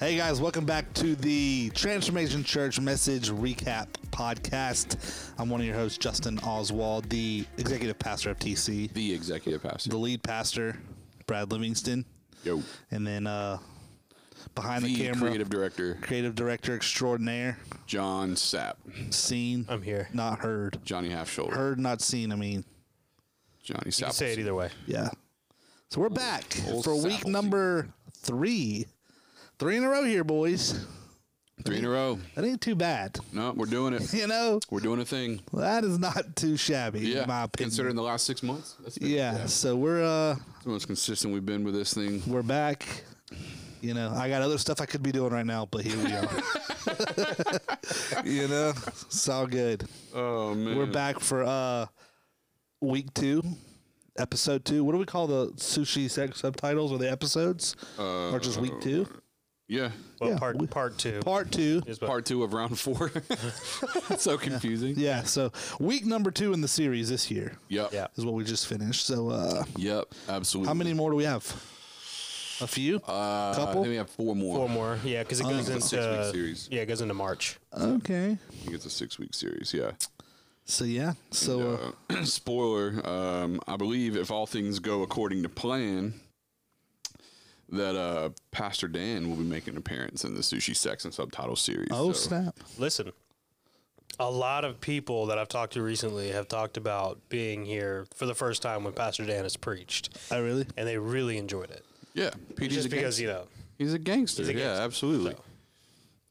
Hey guys, welcome back to the Transformation Church Message Recap Podcast. I'm one of your hosts, Justin Oswald, the executive pastor of TC, The executive pastor. the lead pastor, Brad Livingston, Yo. and then uh, behind the, The camera, creative director, creative director extraordinaire, John Sapp. seen, I'm here. not heard, Johnny Half Shoulder. heard, not seen. I mean, Johnny You can Sapp. say it either way. yeah. So we're back old for week number three, three in a row here, boys. Three in a row. That ain't too bad, No, we're doing it. you know. We're doing a thing. That is not too shabby, Yeah. in my opinion. Considering the last six months. Yeah, so we're uh It's the most consistent we've been with this thing. we're back. You know, I got other stuff I could be doing right now, but here we are. you know, it's all good. Oh, man. We're back for uh week two, episode two. What do we call the sushi sex subtitles or the episodes? or just week two? Yeah. Well, Yeah, part we- part two. Part two. is Part two of round four. so confusing. Yeah, so week number two in the series this year Yep. Yeah. is what we just finished. So uh Yep. Absolutely. how many more do we have? A few? Uh, Couple? I think we have four more. Four more. Yeah, because it goes it's a into six-week series. yeah, it goes into March. Okay. I think it's a six week series. Yeah. So yeah. So uh, uh, spoiler, um, I believe if all things go according to plan, that uh, Pastor Dan will be making an appearance in the Sushi Sex and Subtitle series. oh So, snap. Listen, a lot of people that I've talked to recently have talked about being here for the first time when Pastor Dan has preached, I really? and they really enjoyed it. Yeah, PD's Just because gangster. you know, he's a gangster. He's a Yeah, absolutely. So.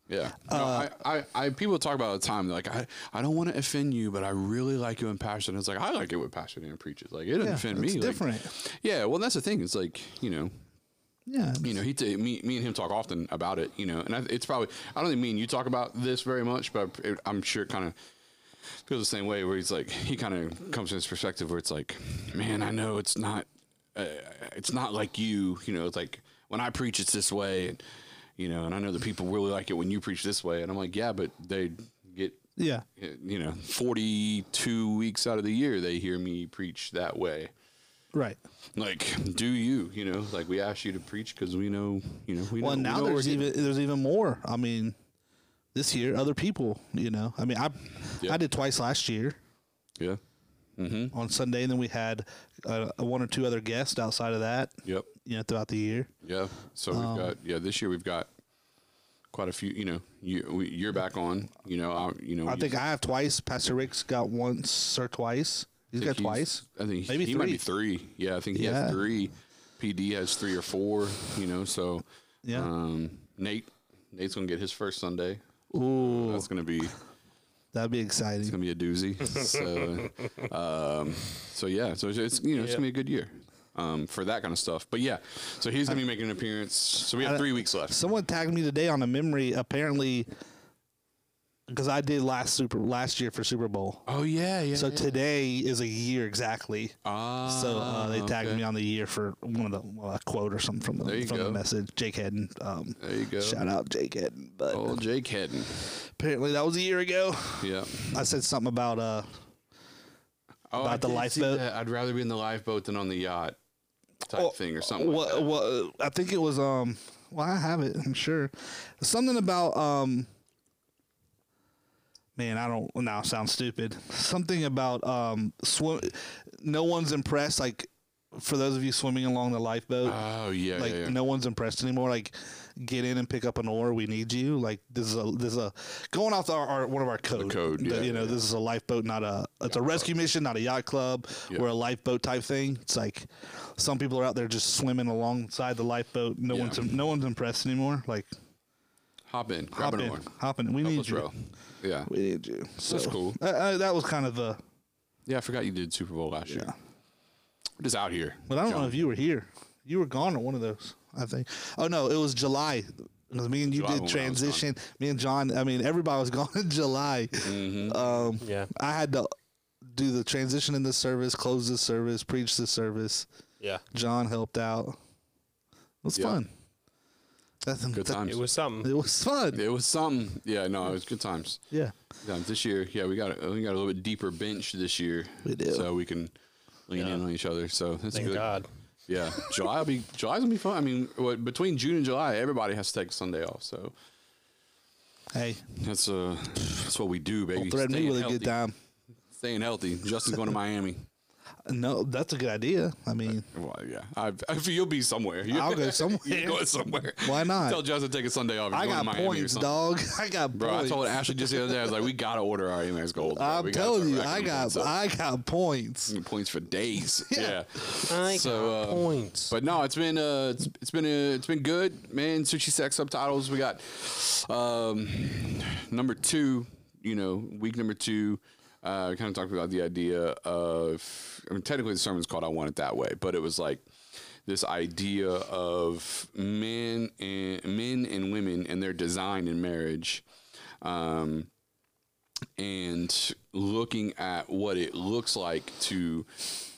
Yeah. No, Uh, I, I, I, people talk about it all the time. They're like, I, I don't want to offend you, but I really like you in passion. It's like, I like it when Pastor Dan preaches. Like, it doesn't Yeah, offend it's me. Like, different. yeah, well, that's the thing. It's like, you know, Yeah. you know, he t- me me and him talk often about it. You know, and I, it's probably I don't think me and you talk about this very much, but it, I'm sure it kind of feels the same way. Where he's like, he kind of comes from this perspective where it's like, man, I know it's not, uh, it's not like you. You know, it's like when I preach, it's this way, and you know, and I know the people really like it when you preach this way, and I'm like, yeah, but they get. yeah. You know, 42 weeks out of the year, they hear me preach that way Right. like do you you know like we asked you to preach because we know you know we Well, know, we now we're there's even there's even more. I mean, this year, other people. You know, I mean, I Yeah. I did twice last year yeah on Sunday, and then we had uh, one or two other guests outside of that. yep You know, throughout the year. yeah so Um, we've got yeah this year we've got quite a few you know you you're back on you know I, you know I think I have twice. Pastor Rick's got once or twice. He's got he's- twice. I think Maybe he might be three. three yeah I think he Yeah. has three PD has three or four you know so Yeah. um Nate Nate's gonna get his first Sunday Ooh, that's gonna be that'd be exciting. It's gonna be a doozy. so, um, so yeah, so it's, it's you know it's gonna be a good year um, for that kind of stuff. But yeah, so he's gonna be making an appearance. So we have three weeks left. Someone tagged me today on a memory. Apparently, because I did last super last year for Super Bowl. Oh yeah, yeah. So today is a year exactly. ah, So uh, they tagged okay. me on the year for one of the well, a quote or something from the from the message. Jake Hedden. Um, There you go. Shout out Jake Hedden. But Oh, Jake Hedden. apparently that was a year ago. Yeah. I said something about uh Oh, About I the lifeboat? I'd rather be in the lifeboat than on the yacht type Oh, thing or something. what, like what I think it was um well I have it I'm sure something about um man I don't now sound stupid something about um swim no one's impressed like for those of you swimming along the lifeboat Oh yeah, like yeah, yeah. no one's impressed anymore like get in and pick up an oar we need you like this is a this is a going off our, our one of our code, code, The- yeah, you know yeah. this is a lifeboat not a it's a rescue mission not a yacht club Yeah. or a lifeboat type thing it's like some people are out there just swimming alongside the lifeboat no Yeah. one's no one's impressed anymore like Hop in, grab hop an in oar. hop in we Help need you row. Yeah. we need you so That's cool. uh, uh, that was kind of the Yeah, I forgot you did Super Bowl last year. Yeah. We're just out here. But I don't know if you were here. You were gone at one of those, I think. Oh no, it was July. It was me and you July did when I was transition. Me and John. I mean, everybody was gone in July. Mm-hmm. Um, Yeah. I had to do the transition in the service, close the service, preach the service. Yeah. John helped out. It was Yeah. fun. That's, Good that- times. It was something. It was fun. It was something. Yeah, no, it was good times. Yeah. Good times. This year, yeah, we got a, we got a little bit deeper bench this year. We do. So we can lean in on each other. So that's Thank good. God. Yeah, July will be July's gonna be fun. I mean, what, between June and July, everybody has to take Sunday off. So Hey, that's uh that's what we do, baby. don't threaten me Staying with a healthy. good time. Staying healthy. Justin's going to Miami. No, that's a good idea. I mean, Well, yeah, I, I you'll be somewhere. You- I'll go somewhere. You're going somewhere. Why not? Tell Justin to take a Sunday off. I going got to Miami or points, something. dog. I got Bro, I points. told Ashley just the other day. I was like, we gotta order our Amex Gold. bro. I'm We telling you, I got points. I got points. points for days. Yeah. I So, got uh, points. But no, it's been uh, it's, it's been uh, it's been good, man. Sushi Sex subtitles. We got um, number two. You know, week number two. Uh, we kind of talked about the idea of. I mean, technically, the sermon's called "I Want It That Way," but it was like this idea of men and men and women and their design in marriage. Um, and looking at what it looks like to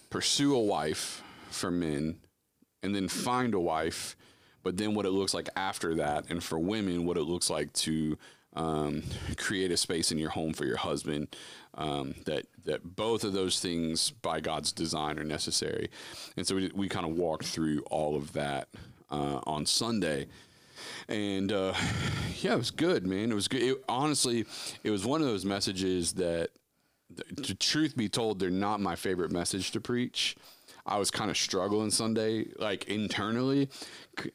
pursue a wife for men and then find a wife, but then what it looks like after that, and for women, what it looks like to um, create a space in your home for your husband. Um, that that both of those things by God's design are necessary, and so we we kind of walked through all of that uh, on Sunday and uh, yeah, it was good, man. It was good. It, honestly, it was one of those messages that, th- to truth be told, they're not my favorite message to preach. I was kind of struggling Sunday, like internally,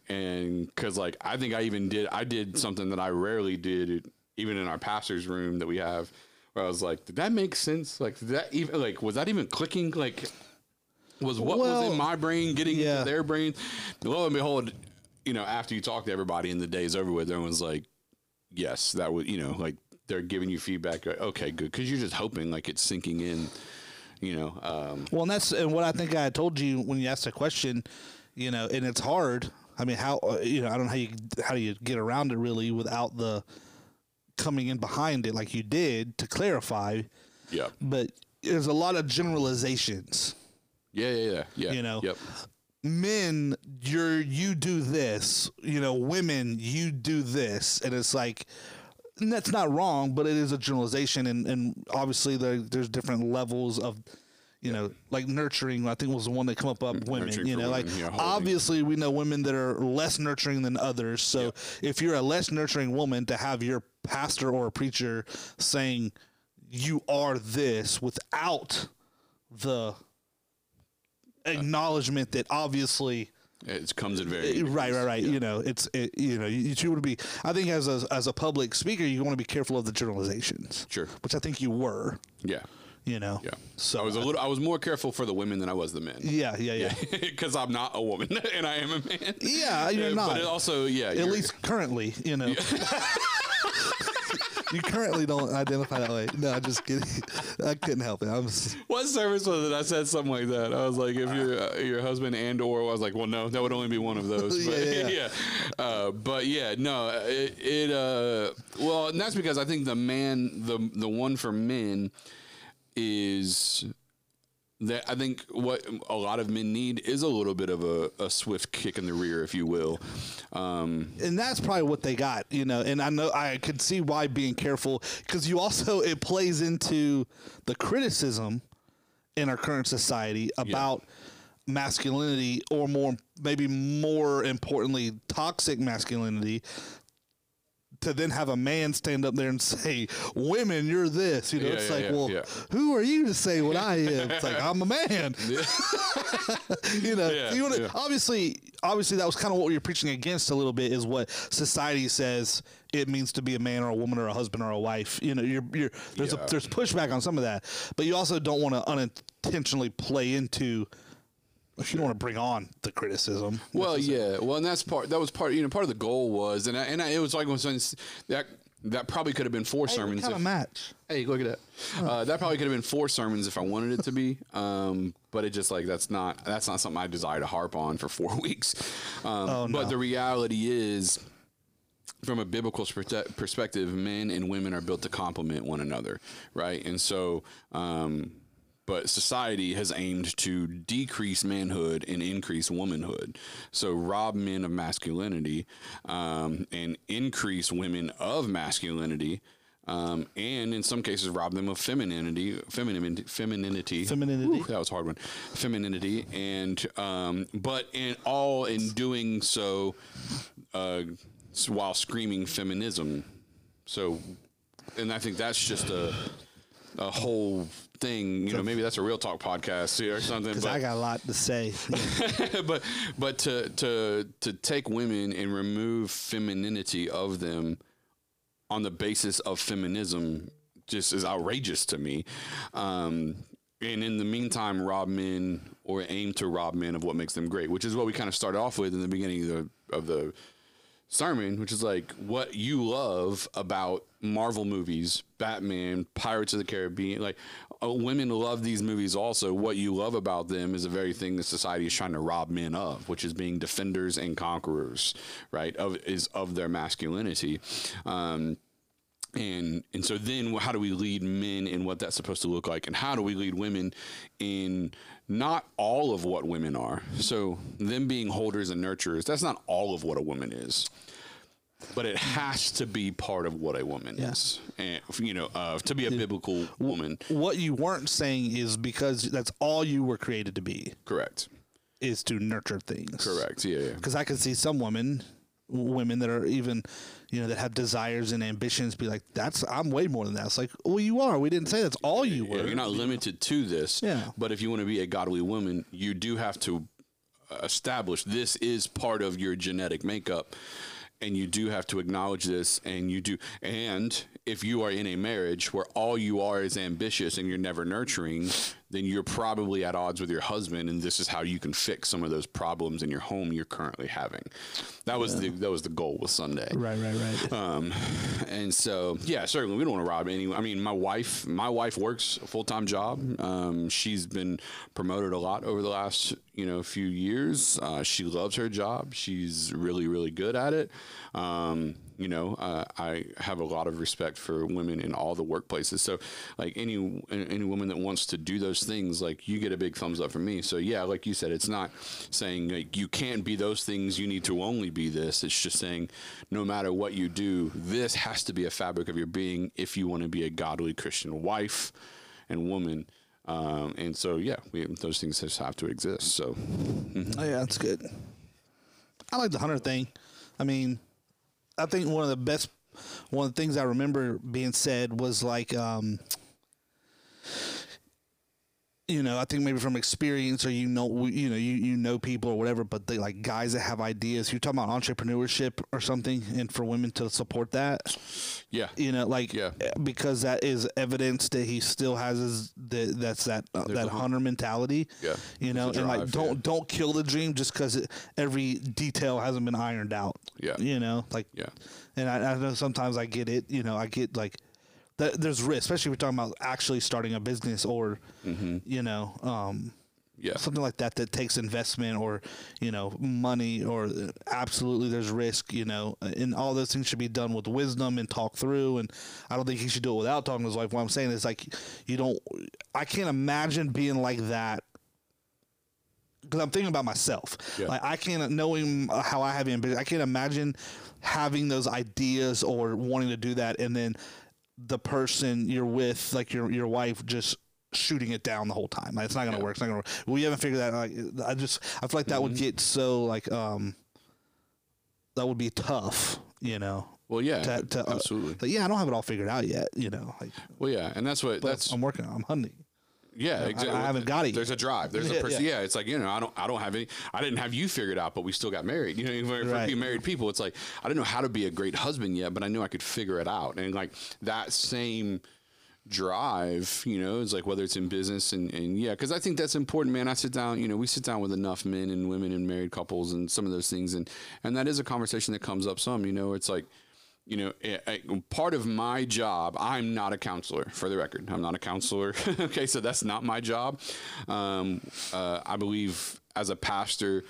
and because like I think I even did I did something that I rarely did, even in our pastor's room that we have, where I was like, did that make sense? Like, did that even like was that even clicking? Like, was what was in my brain getting yeah. into their brain? Lo and behold, you know, after you talk to everybody and the day's over with, everyone's like, yes, that would, you know, like they're giving you feedback. Okay, good. Cause you're just hoping like it's sinking in, you know. Um, Well, and that's and what I think I told you when you asked the question, you know, and it's hard. I mean, how uh, you know, I don't know how you how do you get around it really without the coming in behind it like you did to clarify, yeah. but there's a lot of generalizations. Yeah. Yeah. Yeah. Yeah. You know, Yep. men you're you do this you know women you do this and it's like and that's not wrong but it is a generalization and, and obviously there, there's different levels of you know like nurturing i think was the one that come up up mm-hmm. women Nurturing you know like women, yeah, obviously we know women that are less nurturing than others. So Yep. if you're a less nurturing woman to have your pastor or a preacher saying you are this without the acknowledgement that obviously It comes in very right right right. You know it's it, you know you, you want to be i think as a as a public speaker you want to be careful of the generalizations Sure. which i think you were. Yeah. You know Yeah. so I was a little. I was more careful for the women than I was the men. yeah yeah yeah Because I'm not a woman and I am a man. yeah you're Uh, not But it also, yeah. at least currently you know you currently don't identify that way no i'm just kidding i couldn't help it I was. What service was it? I said something like that. I was like, if your uh, your husband and or I was like, well, no, that would only be one of those. But, Yeah, yeah, yeah, Uh, but yeah, no, it, it uh, well, and that's because I think the man, the the one for men, is that I think what a lot of men need is a little bit of a, a swift kick in the rear, if you will. Um, and that's probably what they got, you know. And I know I could see why being careful because you also it plays into the criticism in our current society about masculinity, or more maybe more importantly, toxic masculinity. To then have a man stand up there and say, "Women, you're this," you know, Yeah, it's yeah, like, yeah, well, who are you to say what I am? It's like I'm a man. you know, you wanna, obviously, obviously, that was kind of what you're preaching against a little bit is what society says it means to be a man or a woman or a husband or a wife. You know, you're, you're there's a there's pushback on some of that, but you also don't want to unintentionally play into. You don't want to bring on the criticism. Well, yeah. Well, and that's part. That was part. You know, part of the goal was, and I, and I, it was like when that that probably could have been four sermons. kind if- of match. Hey, look at that. Uh, that probably could have been four sermons if I wanted it to be. Um, but it just like that's not that's not something I desire to harp on for four weeks. Um, Oh, But the reality is, from a biblical perspective, men and women are built to complement one another, right? And so, um, but society has aimed to decrease manhood and increase womanhood. So rob men of masculinity um, and increase women of masculinity. Um, and in some cases, rob them of femininity, femininity, femininity. Femininity. Ooh, that was a hard one. Femininity, and um, but in all in doing so, uh, while screaming feminism. So, and I think that's just a a whole thing. You know, maybe that's a real talk podcast or something. Because I got a lot to say. but but to to to take women and remove femininity of them on the basis of feminism just is outrageous to me. Um, and in the meantime, rob men or aim to rob men of what makes them great, which is what we kind of started off with in the beginning of the, of the sermon, which is like what you love about Marvel movies, Batman, Pirates of the Caribbean. Like uh, women love these movies also. What you love about them is the very thing that society is trying to rob men of, which is being defenders and conquerors, right? Of is of their masculinity. Um, and and so then how do we lead men in what that's supposed to look like and how do we lead women in not all of what women are. So them being holders and nurturers that's not all of what a woman is but it has to be part of what a woman is. And you know uh, to be a biblical woman. what you weren't saying is because that's all you were created to be. Correct. Is to nurture things. correct. Yeah yeah. Because I can see some women, women that are even, you know, that have desires and ambitions, be like, "That's I'm way more than that." It's like, well, you are. We didn't say that's all you were. you're not limited to this. Yeah. But if you want to be a godly woman, you do have to uh, establish this is part of your genetic makeup. And you do have to acknowledge this, and you do. And if you are in a marriage where all you are is ambitious and you're never nurturing, then you're probably at odds with your husband, and this is how you can fix some of those problems in your home you're currently having. That was the that was the goal with Sunday. Right, right, right. Um, and so, yeah, certainly we don't want to rob anyone. I mean, my wife, my wife works a full time job. Um, she's been promoted a lot over the last, you know, few years. Uh, she loves her job. She's really, really good at it. Um, you know, uh, I have a lot of respect for women in all the workplaces. So, like any any woman that wants to do those things, like you get a big thumbs up from me. So, yeah, like you said, it's not saying like you can't be those things. You need to only be this. It's just saying, no matter what you do, this has to be a fabric of your being if you want to be a godly Christian wife and woman. Um, and so, yeah, we, those things just have to exist. So, Oh, yeah, that's good. I like the hunter thing. I mean, I think one of the best, one of the things I remember being said was like, um, you know, I think maybe from experience or you know, you know, you, you know people or whatever, but they like guys that have ideas. You're talking about entrepreneurship or something, and for women to support that, yeah, you know, like Yeah. because that is evidence that he still has his the, that's that uh, that hunter mentality. Yeah. you know, a and like don't yeah. don't kill the dream just because every detail hasn't been ironed out. Yeah. you know, like Yeah. and I, I know sometimes I get it. You know, I get like. Th- There's risk, especially if we're talking about actually starting a business or, mm-hmm. you know, um, yeah. something like that that takes investment or you know money or uh, absolutely there's risk you know uh, and all those things should be done with wisdom and talk through and i don't think he should do it without talking to his wife what i'm saying is like you don't i can't imagine being like that because i'm thinking about myself Yeah. like i can't knowing how i have ambition i can't imagine having those ideas or wanting to do that and then the person you're with like your your wife just shooting it down the whole time like, it's not gonna Yeah. work it's not gonna work we haven't figured that out like, i just i feel like that Mm-hmm. would get so like um that would be tough you know Well, yeah, to, to, uh, absolutely. like, yeah i don't have it all figured out yet you know like well, yeah, and that's what that's i'm working on i'm hunting Yeah, exactly. I haven't got it There's a drive. There's Yeah, a person. yeah. Yeah. it's like you know, I don't, I don't have any. I didn't have you figured out, but we still got married. You know, for, for Right. being married people, it's like I didn't know how to be a great husband yet, but I knew I could figure it out. And like that same drive, you know, it's like whether it's in business and, and yeah, because I think that's important, man. I sit down, you know, we sit down with enough men and women and married couples and some of those things, and and that is a conversation that comes up some. You know, it's like you know, eh, eh, part of my job, I'm not a counselor, for the record. I'm not a counselor. okay, so that's not my job. Um, uh, I believe as a pastor,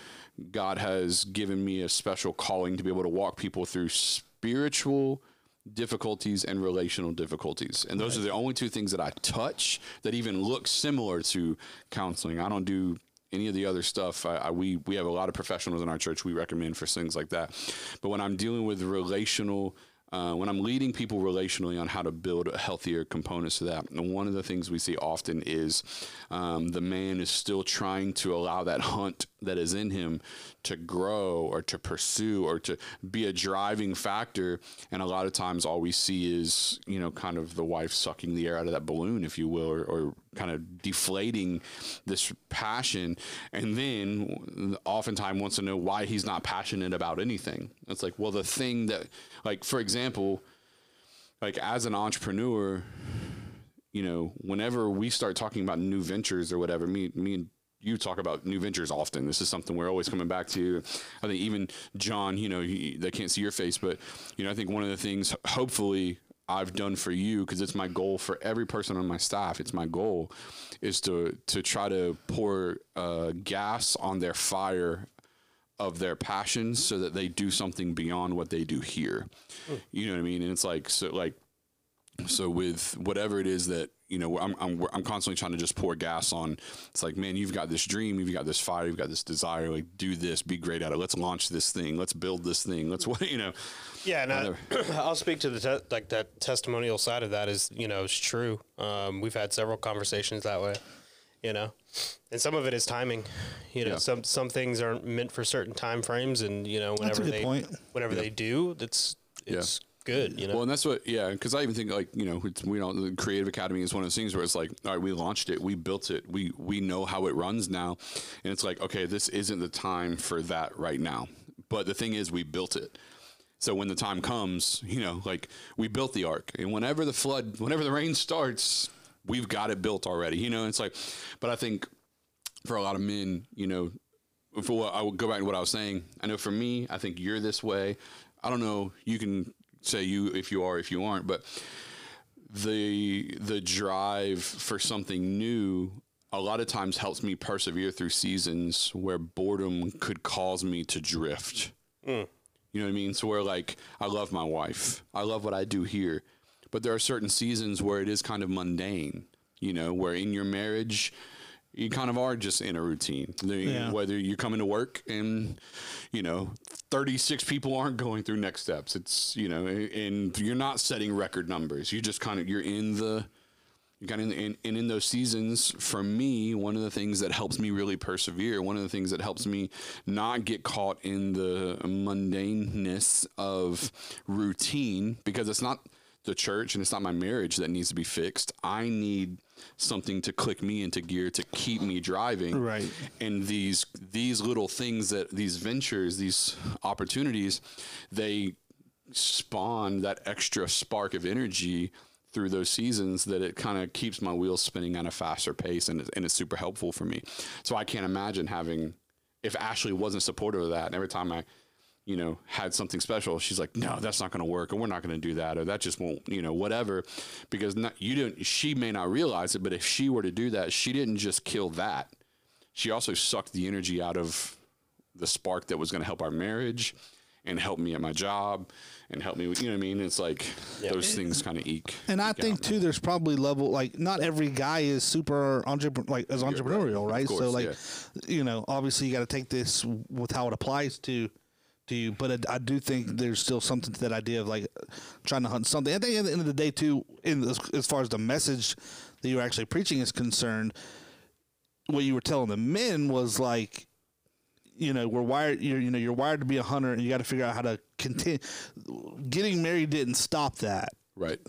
God has given me a special calling to be able to walk people through spiritual difficulties and relational difficulties. And those are the only two things that I touch that even look similar to counseling. I don't do any of the other stuff. I, I, we we have a lot of professionals in our church we recommend for things like that. But when I'm dealing with relational uh, when I'm leading people relationally on how to build healthier components to that, one of the things we see often is um, the man is still trying to allow that hunt that is in him to grow or to pursue or to be a driving factor. And a lot of times, all we see is, you know, kind of the wife sucking the air out of that balloon, if you will, or, or kind of deflating this passion. And then oftentimes wants to know why he's not passionate about anything. It's like, well, the thing that, like, for example, like as an entrepreneur, you know, whenever we start talking about new ventures or whatever, me, me and you talk about new ventures often. This is something we're always coming back to. I think even John, you know, he, they can't see your face, but you know, I think one of the things, hopefully, I've done for you because it's my goal for every person on my staff. It's my goal is to to try to pour uh, gas on their fire of their passions so that they do something beyond what they do here. Mm. You know what I mean? And it's like so like so with whatever it is that you know I'm, I'm I'm constantly trying to just pour gas on it's like man you've got this dream you've got this fire you've got this desire like do this be great at it let's launch this thing let's build this thing let's what you know yeah and I, I'll speak to the te- like that testimonial side of that is you know it's true um, we've had several conversations that way you know and some of it is timing you know yeah. some some things aren't meant for certain time frames and you know whenever they point. whenever yeah. they do that's it's yeah good. You know. Well, and that's what, yeah, because I even think like you know, we know the Creative Academy is one of those things where it's like, all right, we launched it, we built it, we we know how it runs now, and it's like, okay, this isn't the time for that right now. But the thing is, we built it. So when the time comes, you know, like we built the ark, and whenever the flood, whenever the rain starts, we've got it built already. You know, it's like, but I think for a lot of men, you know, for what I would go back to what I was saying. I know for me, I think you're this way. I don't know. You can say you if you are if you aren't but the the drive for something new a lot of times helps me persevere through seasons where boredom could cause me to drift. Mm. you know what i mean? So where like i love my wife. I love what i do here. But there are certain seasons where it is kind of mundane you know where in your marriage you kind of are just in a routine. Yeah. Whether you're coming to work and you know 36 people aren't going through next steps, it's you know, and you're not setting record numbers. You just kind of you're in the you kind of in, and in those seasons for me one of the things that helps me really persevere one of the things that helps me not get caught in the mundaneness of routine because it's not the church and it's not my marriage that needs to be fixed i need something to click me into gear to keep me driving. Right. And these these little things that these ventures, these opportunities, they spawn that extra spark of energy through those seasons that it kind of keeps my wheels spinning at a faster pace and, and it's super helpful for me. So I can't imagine having if Ashley wasn't supportive of that and every time I you know, had something special, she's like, no, that's not going to work, or we're not going to do that, or that just won't, you know, whatever, because not, you didn't. She may not realize it, but if she were to do that, she didn't just kill that. She also sucked the energy out of the spark that was going to help our marriage, and help me at my job, and help me with, you know what I mean? It's like yep. those things kind of eke. And I think too, there's probably level like not every guy is super entrepreneur like as entrepreneurial, right? Course, so like, yeah. you know, obviously you got to take this with how it applies to to you. But I, I, do think there's still something to that idea of like trying to hunt something. I think at the end of the day, too, in as, as far as the message that you're actually preaching is concerned, what you were telling the men was like, you know, we're wired. You're, you know, you're wired to be a hunter, and you got to figure out how to continue. Getting married didn't stop that. Right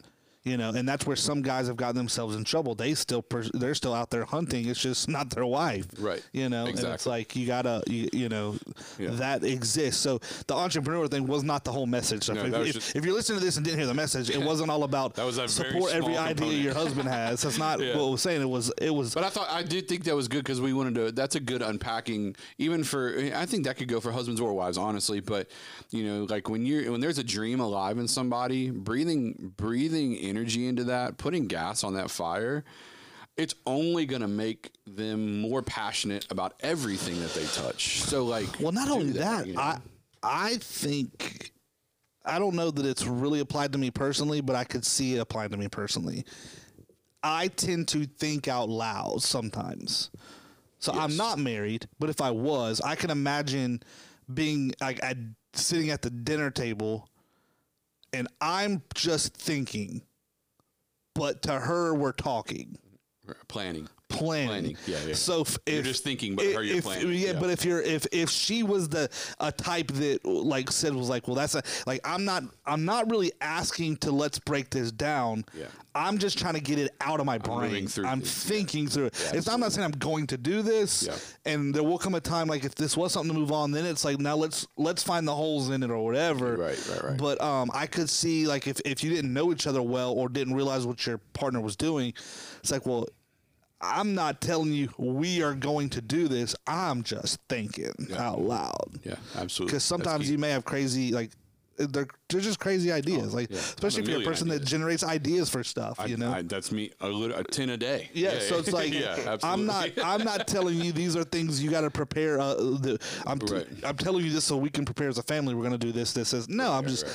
you know, and that's where some guys have gotten themselves in trouble. They still pers- they're still out there hunting. It's just not their wife, right? You know, exactly. and it's like you gotta, you, you know, yeah. that exists. So the entrepreneur thing was not the whole message. So no, if, if, just, if, you're listening to this and didn't hear the message, it wasn't all about that was support every component. idea your husband has. That's not yeah. what was saying. It was it was. But I thought I did think that was good because we wanted to. That's a good unpacking, even for. I think that could go for husbands or wives, honestly. But you know, like when you're when there's a dream alive in somebody, breathing breathing energy into that putting gas on that fire, it's only going to make them more passionate about everything that they touch. So, like, well, not only that, that you know? I I think I don't know that it's really applied to me personally, but I could see it applied to me personally. I tend to think out loud sometimes. So yes. I'm not married, but if I was, I can imagine being like sitting at the dinner table and I'm just thinking, but to her we're talking planning. planning. Planning. Yeah, yeah. So if, You're just thinking, but if, her you're if- planning. Yeah, Yeah. but if you're if if she was the a type that like said was like, well, that's a like I'm not I'm not really asking to let's break this down. Yeah. I'm just trying to get it out of my brain. through I'm things, yeah. thinking through it. it's I'm not saying I'm going to do this. Yeah. And there will come a time like if this was something to move on, then it's like now let's let's find the holes in it or whatever. Right, right, right. But um, I could see like if if you didn't know each other well or didn't realize what your partner was doing, it's like well. I'm not telling you we are going to do this. I'm just thinking out loud. Yeah, absolutely. Because sometimes you may have crazy like they're, they're just crazy ideas. like yeah. especially if A you're a person that generates ideas for stuff. I, you know. I, that's me a little a ten a day. yeah, so it's like yeah. I'm not I'm not telling you these are things you got to prepare. Uh, the, I'm t- Right. I'm telling you this so we can prepare as a family. We're gonna do this, this, this. No, I'm just.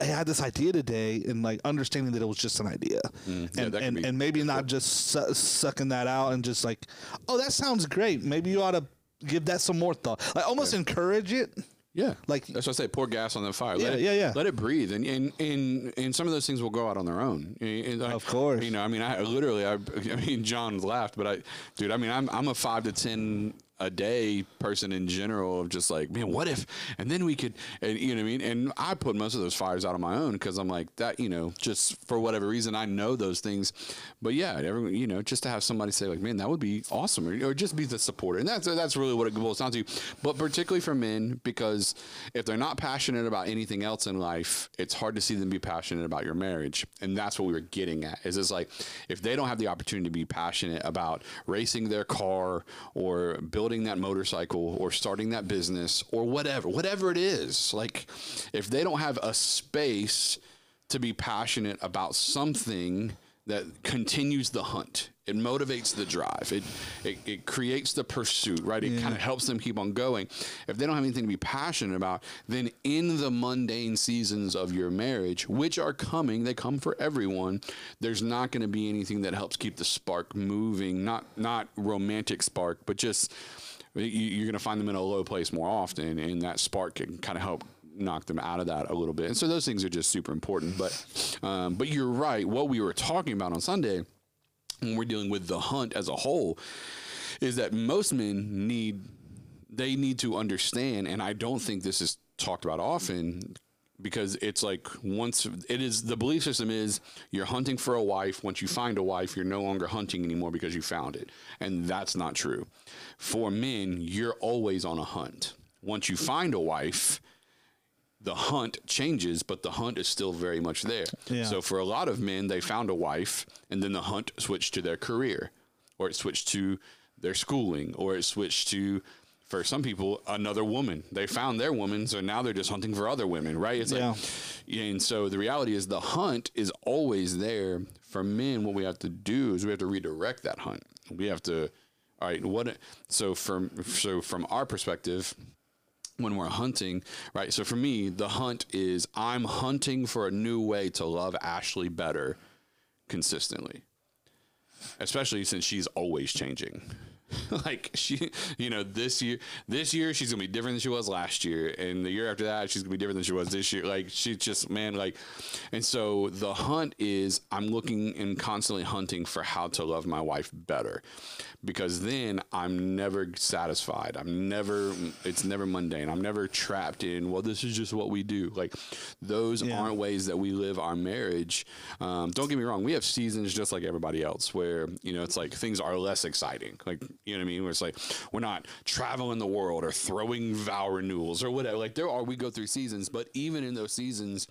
I had this idea today, and like understanding that it was just an idea, Mm, yeah, and and, be and maybe not just su- sucking that out and just like, oh, that sounds great. Maybe you ought to give that some more thought. Like almost encourage it. Yeah, Like- that's what I say. Pour gas on the fire. Yeah, let it, yeah, yeah. Let it breathe, and and and, and some of those things will go out on their own. And- and Of course. You know, I mean, I literally, I, I mean, John laughed, but I, dude, I mean, I'm I'm a five to ten a day person in general of just like, man, what if? And then we could, and you know what I mean. And I put most of those fires out on my own because I'm like that, you know, just for whatever reason, I know those things. But yeah, everyone, you know, just to have somebody say like, man, that would be awesome, or, or just be the supporter, and that's that's really what it boils down to. But particularly for men, because if they're not passionate about anything else in life, it's hard to see them be passionate about your marriage, and that's what we were getting at. Is it's like if they don't have the opportunity to be passionate about racing their car or building that motorcycle or starting that business or whatever, whatever it is, like if they don't have a space to be passionate about something that continues the hunt. It motivates the drive. It it, it creates the pursuit, right? It kind of helps them keep on going. If they don't have anything to be passionate about, then in the mundane seasons of your marriage, which are coming, they come for everyone. There's not going to be anything that helps keep the spark moving. Not not romantic spark, but just you're going to find them in a low place more often, and that spark can kind of help knock them out of that a little bit. And so those things are just super important. But um, but you're right. What we were talking about on Sunday, when we're dealing with the hunt as a whole, is that most men need they need to understand, and I don't think this is talked about often. Because it's like once it is the belief system is you're hunting for a wife. Once you find a wife, you're no longer hunting anymore because you found it, and that's not true. For men, you're always on a hunt. Once you find a wife, the hunt changes, but the hunt is still very much there. Yeah. So for a lot of men, they found a wife, and then the hunt switched to their career, or it switched to their schooling, or it switched to, for some people, another woman. They found their woman, so now they're just hunting for other women, right? It's Yeah. like, and so the reality is the hunt is always there. For men, what we have to do is we have to redirect that hunt. We have to, all right, what? So from so from our perspective, when we're hunting, right? So for me, the hunt is I'm hunting for a new way to love Ashley better consistently. Especially since she's always changing. like she you know, this year this year she's gonna be different than she was last year. And the year after that, she's gonna be different than she was this year. Like she's just man, like and so the hunt is I'm looking and constantly hunting for how to love my wife better. Because then I'm never satisfied. I'm never it's never mundane. I'm never trapped in, well, this is just what we do. Like those Yeah. aren't ways that we live our marriage. Um, don't get me wrong, we have seasons just like everybody else where, you know, it's like things are less exciting. Like, you know what I mean? Where it's like we're not traveling the world or throwing vow renewals or whatever. Like there are we go through seasons, but even in those seasons,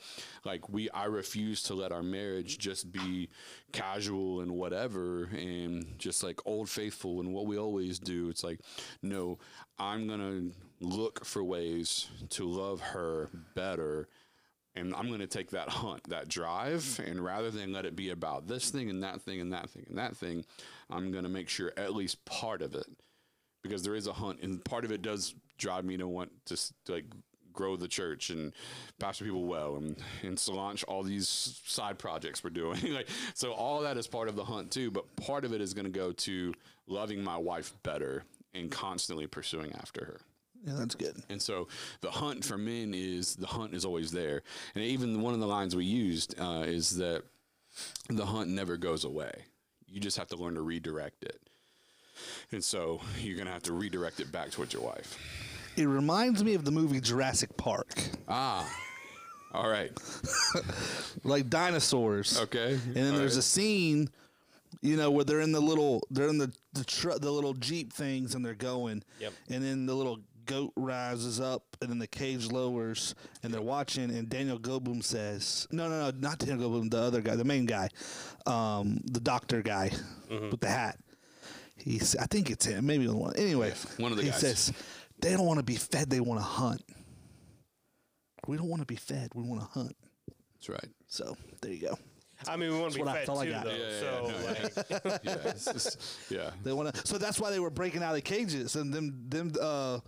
like we I refuse to let our marriage just be casual and whatever and just like old faithful and what we always do. It's like, no, I'm gonna look for ways to love her better and I'm going to take that hunt, that drive, and rather than let it be about this thing and that thing and that thing and that thing, I'm going to make sure at least part of it, because there is a hunt, and part of it does drive me to want to, like grow the church and pastor people well and and to launch all these side projects we're doing. like so, all that is part of the hunt too. But part of it is going to go to loving my wife better and constantly pursuing after her. Yeah, that's good. And so the hunt for men is the hunt is always there. And even one of the lines we used uh, is that the hunt never goes away. You just have to learn to redirect it. And so you're going to have to redirect it back towards your wife. It reminds me of the movie Jurassic Park, Ah. All right. like dinosaurs. Okay. And then All there's right. a scene, you know, where they're in the little, they're in the the tr- the little jeep things, and they're going. Yep. And then the little goat rises up, and then the cage lowers, and they're watching. And Daniel Goldblum says, "No, no, no, not Daniel Goldblum, the other guy, the main guy, um, the doctor guy with the hat." He's, I think it's him, maybe the one. Anyway, Yeah, one of the he guys. says, "They don't want to be fed; they want to hunt." We don't want to be fed; we want to hunt. That's right. So there you go. I mean, we want to be what I- fed that's I too, got. though. Yeah, yeah, so, yeah, like, Yeah. just- yeah. They want to. So that's why they were breaking out of cages, and them them uh,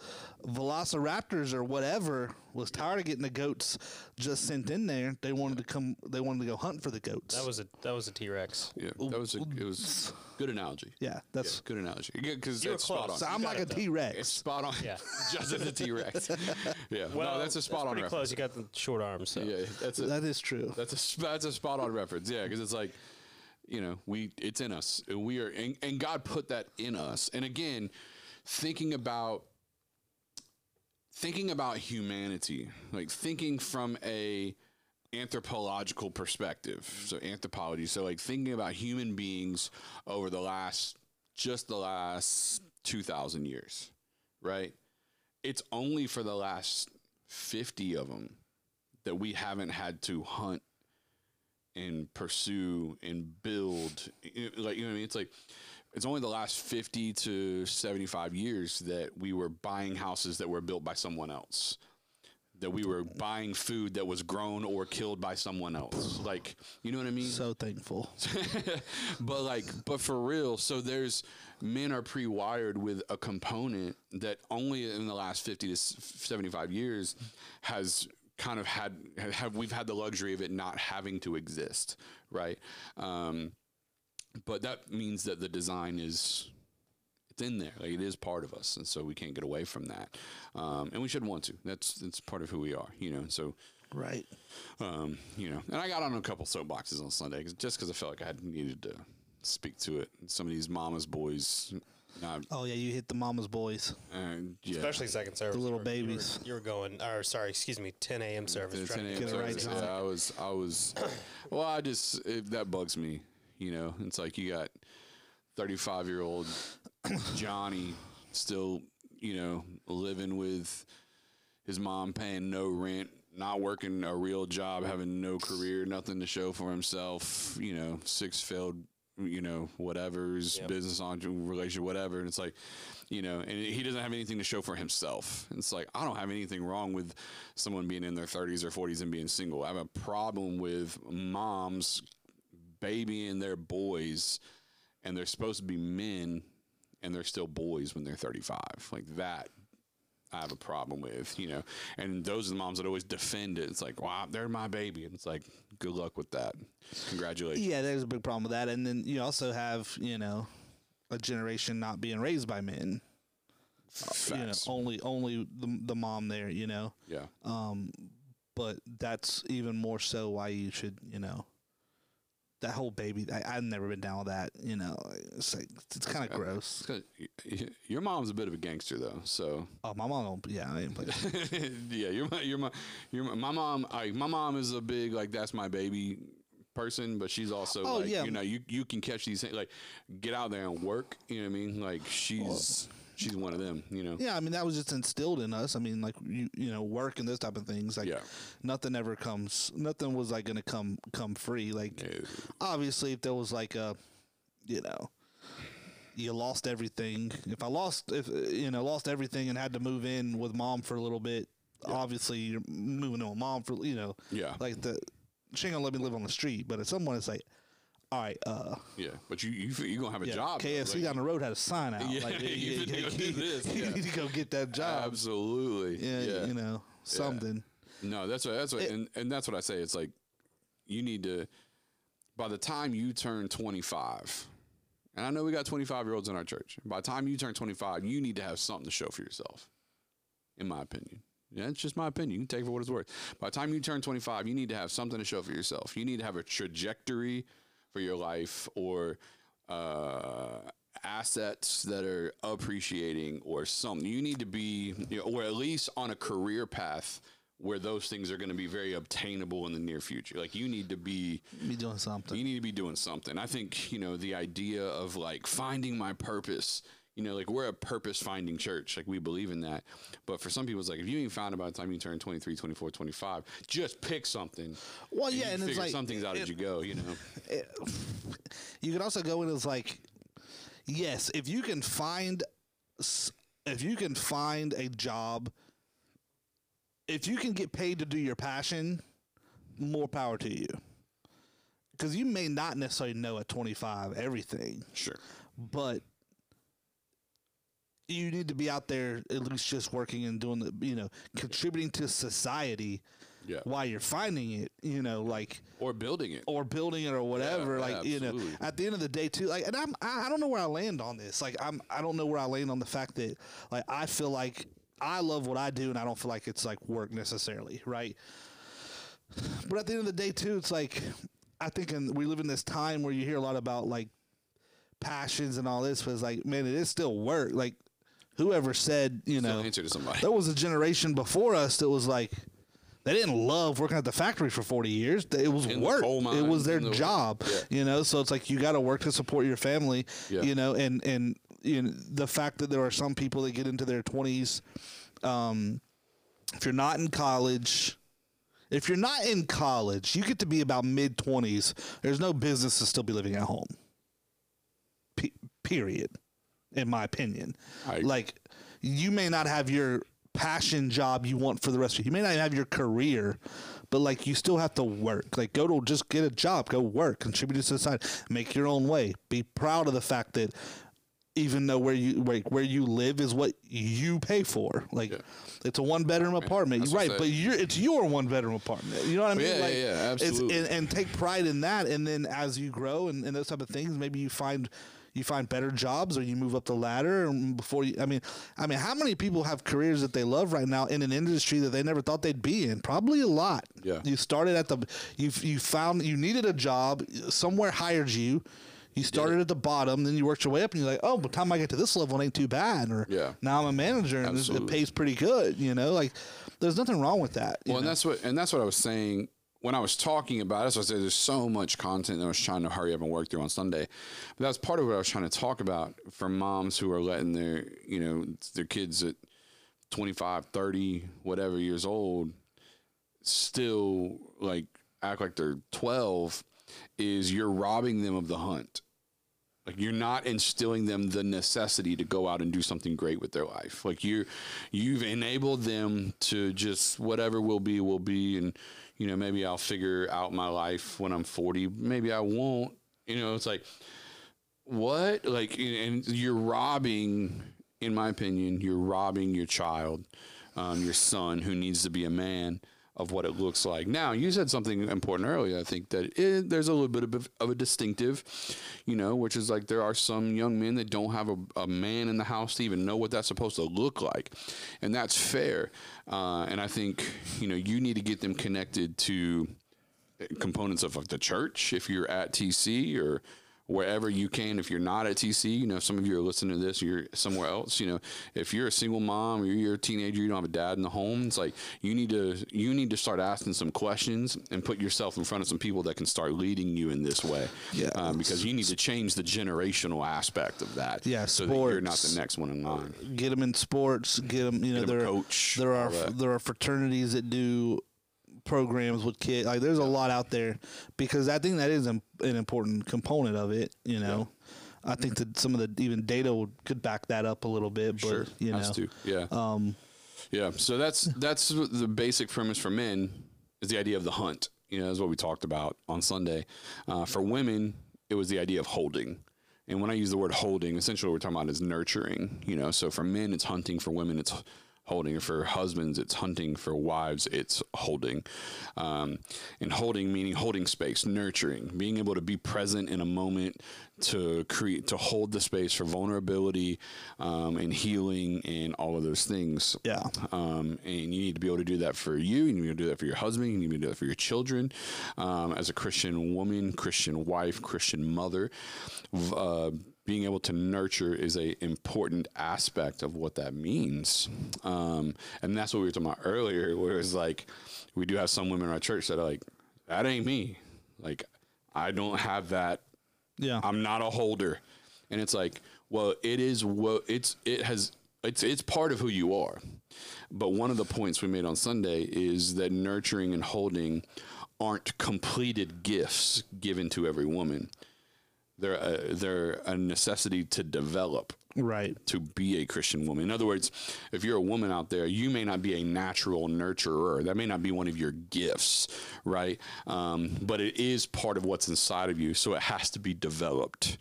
Velociraptors or whatever was tired of getting the goats just sent in there. They wanted to come. They wanted to go hunt for the goats. that was a that was a T Rex. Yeah. That was a, it was good analogy. yeah. That's Good analogy. Because You were spot close. so. I'm like got a it, though. T It's Rex. spot on. Yeah. Just as a T Rex. Yeah. Well, no, that's a spot on pretty reference. close. You got the short arms. So. Yeah. That's a, That is true. That's a that's a spot on reference. Yeah, because it's like, you know, we it's in us. And We are, and, and God put that in us. And again, thinking about thinking about humanity, like thinking from a anthropological perspective. So anthropology. So like thinking about human beings over the last just the last two thousand years, right? It's only for the last fifty of them that we haven't had to hunt and pursue and build like you know I mean it's like it's only the last 50 to 75 years that we were buying houses that were built by someone else that we were buying food that was grown or killed by someone else. Like you know what I mean? So thankful. but like but for real so there's men are pre-wired with a component that only in the last 50 to 75 years has kind of had have we've had the luxury of it not having to exist right? Um but that means that the design is it's in there like it is part of us and so we can't get away from that um and we shouldn't want to that's that's part of who we are you know so Right. um, you know, and I got on a couple soapboxes on Sunday 'cause- just because I felt like I had needed to speak to it. Some of these mama's boys, uh, Oh yeah, you hit the mama's boys. and yeah, Especially second service. The little You were- you were- babies. You were, going, or sorry, excuse me, 10 a.m. service. 10 a.m. Get right, service. Yeah, I was, I was, well, I just it, that bugs me. You know, it's like you got 35 year old Johnny still, you know, living with his mom paying no rent, not working a real job, having no career, nothing to show for himself, you know, six failed, you know, whatever's Yep. business on relationship, whatever. And it's like, you know, and he doesn't have anything to show for himself. And it's like, I don't have anything wrong with someone being in their 30s or 40s and being single. I have a problem with moms babying their boys and they're supposed to be men and they're still boys when they're 35. Like that I have a problem with, you know. And those are the moms that always defend it. It's like, wow, they're my baby. And it's like, good luck with that. Congratulations. Yeah, there's a big problem with that, and then you also have you know a generation not being raised by men. You know, only only the, the mom there. You know, yeah. Um, but that's even more so why you should you know that whole baby. I, I've never been down with that. You know, it's like it's kind of gross. It's 'cause y- y- Your mom's a bit of a gangster, though. So, Oh, my mom. Don't, yeah, I ain't play. that. yeah, your my your my your my mom. I, my mom is a big like that's my baby person, but she's also Oh, like yeah. you know you you can catch these like get out there and work. You know what I mean? Like she's she's one of them. You know. Yeah, I mean that was just instilled in us. I mean, like you, you know, work and those type of things. Like, Yeah. nothing ever comes. Nothing was like gonna come come free. Like, No. obviously, if there was like a, you know, you lost everything. If I lost, if you know, lost everything and had to move in with mom for a little bit, obviously you're moving in with mom for you know, Yeah. like the she ain't gonna let me live on the street. But if someone is like, all right, uh, Yeah, but you you you gonna have a yeah, job. KFC like- down the road had a sign out. Yeah, like, you you, need to go do this, you yeah. need to go get that job. Absolutely. yeah, Yeah. you know something. No, that's what that's what It- and, and that's what I say. It's like you need to by the time you turn twenty five, and I know we got twenty five year olds in our church. By the time you turn twenty five, you need to have something to show for yourself. in my opinion. Yeah, it's just my opinion. You can take it for what it's worth. By the time you turn 25, you need to have something to show for yourself. You need to have a trajectory for your life or uh, assets that are appreciating or something. You need to be, you know, or at least on a career path where those things are going to be very obtainable in the near future. Like you need to be Be doing something. you need to be doing something. I think, you know, the idea of like finding my purpose, you know, like we're a purpose finding church. Like we believe in that. But for some people, it's like, if you ain't found it by the time you turn 23, 24, 25, just pick something. Well, yeah, you and it's like- something's out as you go, you know? you can also go in as like, yes, if you can find, if you can find a job, if you can get paid to do your passion, more power to you. Because you may not necessarily know at 25 everything, Sure. but you need to be out there at least just working and doing the, you know, contributing to society Yeah. while you're finding it, you know, like Or building it. or building it or whatever. Yeah, like you know, at the end of the day, too. Like, and I'm I, I don't know where I land on this. Like, I'm I don't know where I land on the fact that like I feel like I love what I do, and I don't feel like it's like work necessarily, right? But at the end of the day, too, it's like I think in, we live in this time where you hear a lot about like passions and all this, but it's like, man, it is still work. Like, whoever said, you know, answer to somebody. there was a generation before us that was like they didn't love working at the factory for 40 years. It was In work. coal it was their the- job Yeah. you know? So it's like you got to work to support your family Yeah. you know? And and you know, the fact that there are some people that get into their 20s um, if you're not in college if you're not in college you get to be about mid 20s there's no business to still be living at home. P- period in my opinion I- like you may not have your passion job you want for the rest of you. You may not have your career, but like you still have to work. Like go to just get a job, go work, contribute to society, make your own way. Be proud of the fact that even though where you where, where you live is what you pay for. Like Yeah. it's a one bedroom apartment, that's right? But you're it's your one bedroom apartment. You know what I mean? Yeah, yeah, like, yeah, it's- absolutely. and, and take pride in that. And then as you grow and, and those type of things, maybe you find you find better jobs or you move up the ladder and before you I mean I mean how many people have careers that they love right now in an industry that they never thought they'd be in? Probably a lot. Yeah. you started at the you you found you needed a job. Somewhere hired you. You started at the bottom then you worked your way up and you're like oh by the time I get to this level it ain't too bad or Yeah. now I'm a manager and this, it pays pretty good you know? Like there's nothing wrong with that you Well, and that's what and that's what I was saying when I was talking about it. So I said there's so much content that I was trying to hurry up and work through on Sunday. But that's part of what I was trying to talk about for moms who are letting their you know their kids at 25, 30, whatever years old still like act like they're 12 is you're robbing them of the hunt. Like you're not instilling them the necessity to go out and do something great with their life. Like you, you've enabled them to just whatever will be will be, and you know maybe I'll figure out my life when I'm 40. Maybe I won't. You know, it's like what like and you're robbing in my opinion you're robbing your child um, your son who needs to be a man of what it looks like. Now you said something important earlier i think that it, there's a little bit of, of a distinctive you know which is like there are some young men that don't have a, a man in the house to even know what that's supposed to look like. And that's fair. Uh, and i think you know you need to get them connected to components of, of the church. If you're at TC or wherever you can if you're not at TC you know some of you are listening to this you're somewhere else you know if you're a single mom or you're a teenager you don't have a dad in the home it's like you need to you need to start asking some questions and put yourself in front of some people that can start leading you in this way Yeah. um, because you need to change the generational aspect of that Yeah, so that you're not the next one in line get them in sports. Get them, you know, Get 'em a there coach, there are there are fraternities that do programs with kids. Like, there's a lot out there because I think that is an, an important component of it. You know, I think that some of the even data would, could back that up a little bit. But Sure, you know, to. Yeah. um, Yeah. So that's that's the basic premise for men is the idea of the hunt. You know, that's what we talked about on Sunday. Uh, for women, it was the idea of holding. And when I use the word holding, essentially what we're talking about is nurturing. You know, so for men, it's hunting. For women, it's holding. For husbands, it's hunting. For wives, it's holding. Um, and holding meaning holding space, nurturing, being able to be present in a moment to create, to hold the space for vulnerability um, and healing and all of those things. Yeah. Um, and you need to be able to do that for you. You need to do that for your husband. You need to do that for your children. Um, as a Christian woman, Christian wife, Christian mother, uh, being able to nurture is a important aspect of what that means. Um, and that's what we were talking about earlier, where it's like we do have some women in our church that are like, that ain't me. Like I don't have that. Yeah. I'm not a holder. And it's like, well, it is what it's it has it's it's part of who you are. But one of the points we made on Sunday is that nurturing and holding aren't completed gifts given to every woman they're a, they're a necessity to develop right to be a Christian woman. In other words, if you're a woman out there, you may not be a natural nurturer. That may not be one of your gifts, right? Um, but it is part of what's inside of you. So it has to be developed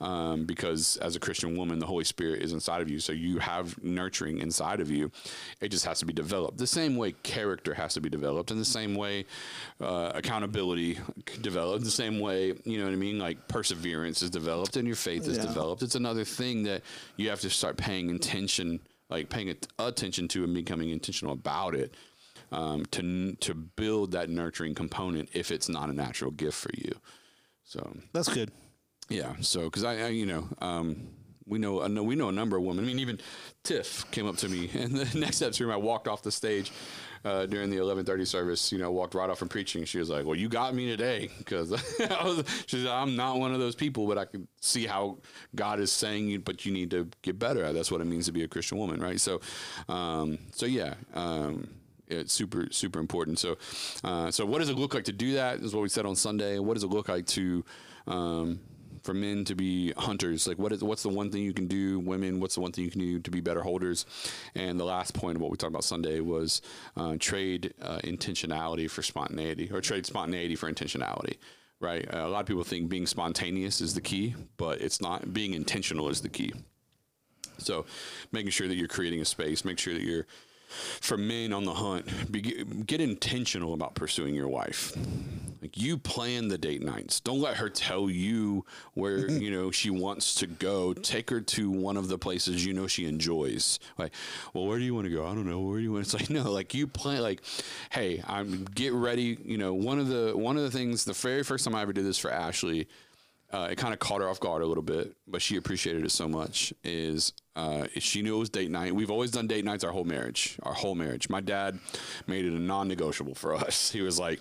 um, because as a Christian woman, the Holy Spirit is inside of you. So you have nurturing inside of you. It just has to be developed. The same way character has to be developed, in the same way uh, accountability developed, the same way, you know what I mean? Like perseverance is developed and your faith is Yeah. developed. It's another thing that you have to start paying attention, like paying attention to and becoming intentional about it. Um, to to build that nurturing component if it's not a natural gift for you, so that's good yeah. So, because I, I, you know, um, we know, I know, we know a number of women. I mean, even Tiff came up to me, and the next steps room, I walked off the stage uh, during the 11:30 service. You know, walked right off from preaching. She was like, "Well, you got me today," because she said, "I'm not one of those people, but I can see how God is saying you, but you need to get better. That's what it means to be a Christian woman, right?" So, um, so yeah. Um, it's super super important. So, uh, so what does it look like to do that? Is what we said on Sunday. What does it look like to um, for men to be hunters? Like, what is what's the one thing you can do? Women, what's the one thing you can do to be better holders? And the last point of what we talked about Sunday was uh, trade uh, intentionality for spontaneity, or trade spontaneity for intentionality. Right? Uh, a lot of people think being spontaneous is the key, but it's not. Being intentional is the key. So, making sure that you're creating a space, make sure that you're for men on the hunt, be, get intentional about pursuing your wife. Like you plan the date nights. Don't let her tell you where you know she wants to go. Take her to one of the places you know she enjoys. Like, well, where do you want to go? I don't know. Where do you want? It's like no, like you plan. Like, hey, I'm get ready. You know, one of the one of the things. The very first time I ever did this for Ashley, uh, it kind of caught her off guard a little bit, but she appreciated it so much. Is uh, she knew it was date night? We've always done date nights our whole marriage. Our whole marriage. My dad made it a non-negotiable for us. He was like,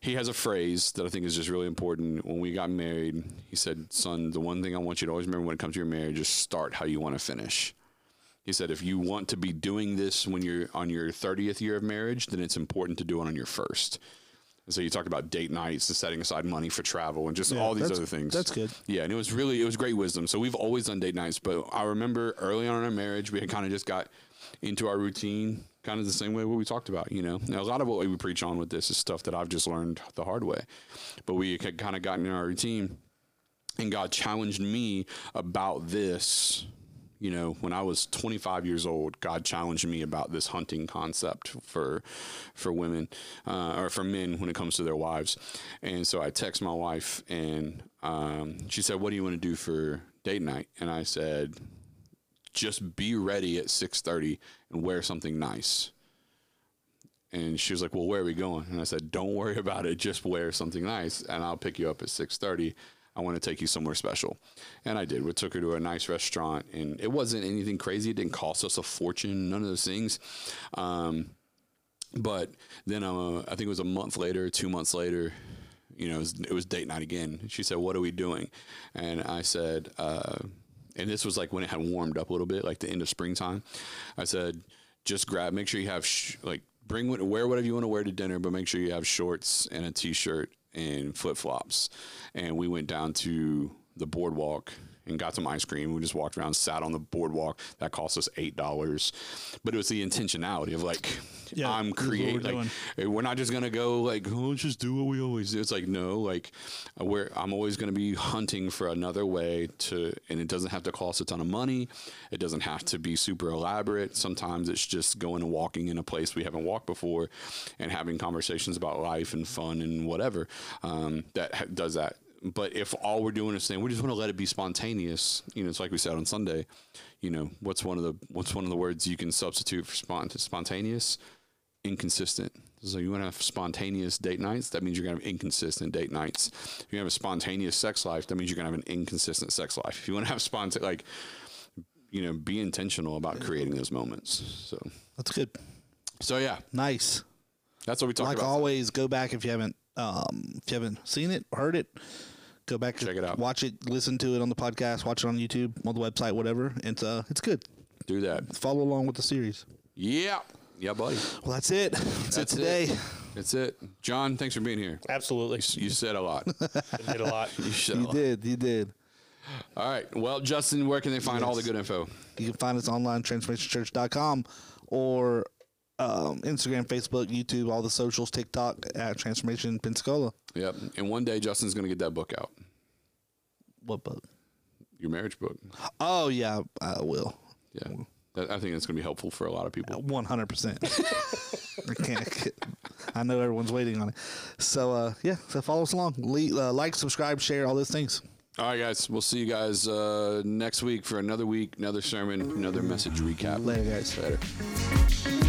he has a phrase that I think is just really important. When we got married, he said, "Son, the one thing I want you to always remember when it comes to your marriage is start how you want to finish." He said, if you want to be doing this when you're on your 30th year of marriage, then it's important to do it on your first. And so you talked about date nights and setting aside money for travel and just Yeah, all these other things. that's good. Yeah, and it was really it was great wisdom. So we've always done date nights, but I remember early on in our marriage, we had kind of just got into our routine, kind of the same way what we talked about. You know, now a lot of what we preach on with this is stuff that I've just learned the hard way, but we had kind of gotten in our routine, and God challenged me about this. You know, when I was 25 years old, God challenged me about this hunting concept for for women uh, or for men when it comes to their wives. And so I text my wife, and um, she said, "What do you want to do for date night?" And I said, "Just be ready at 6:30 and wear something nice." And she was like, "Well, where are we going?" And I said, "Don't worry about it. Just wear something nice, and I'll pick you up at 6:30. I want to take you somewhere special." And I did. We took her to a nice restaurant, and it wasn't anything crazy. It didn't cost us a fortune. None of those things. Um, but then uh, I think it was a month later, two months later, you know, it was, it was date night again. She said, "What are we doing?" And I said, uh, and this was like when it had warmed up a little bit, like the end of springtime. I said, "Just grab, make sure you have sh- like bring wear whatever you want to wear to dinner, but make sure you have shorts and a t-shirt and flip flops." And we went down to the boardwalk and got some ice cream. We just walked around, sat on the boardwalk. That cost us eight dollars, but it was the intentionality of like, Yeah, I'm what we're creating. Like, we're not just gonna go like, oh, let's just do what we always do. It's like no, like we're I'm always gonna be hunting for another way to, and it doesn't have to cost a ton of money. It doesn't have to be super elaborate. Sometimes it's just going and walking in a place we haven't walked before, and having conversations about life and fun and whatever. Um, that ha- does that. But if all we're doing is saying we just want to let it be spontaneous, you know, it's like we said on Sunday. You know, what's one of the what's one of the words you can substitute for spont- spontaneous? inconsistent. So you want to have spontaneous date nights. That means you're gonna have inconsistent date nights. If you have a spontaneous sex life, that means you're gonna have an inconsistent sex life. If you want to have spontaneous, like, you know, be intentional about creating those moments. So, That's good. so yeah, Nice. that's what we talked like about. Like always, go back if you haven't um, if you haven't seen it, heard it. Go back, Check it out. watch it, listen to it on the podcast, watch it on YouTube, on the website, whatever. It's uh, it's good. Do that. Follow along with the series. Yeah, yeah, buddy. Well, that's it. That's, That's it today. it. That's it. John, thanks for being here. Absolutely. You said a lot. I did a lot. You said a lot. did. You did. All right. Well, Justin, where can they find all the good info? You can find us online, transformationchurch.com or um, Instagram, Facebook, YouTube, all the socials, TikTok at Transformation Pensacola. Yep. And one day, Justin's going to get that book out, What book? your marriage book. Oh, yeah, I will. Yeah. That, I think that's going to be helpful for a lot of people. One hundred percent. I can't. I know everyone's waiting on it. So uh, yeah, so follow us along. Le- uh, like, subscribe, share, all those things. All right, guys. We'll see you guys uh, next week for another week, another sermon, another message recap. Later, guys. Later.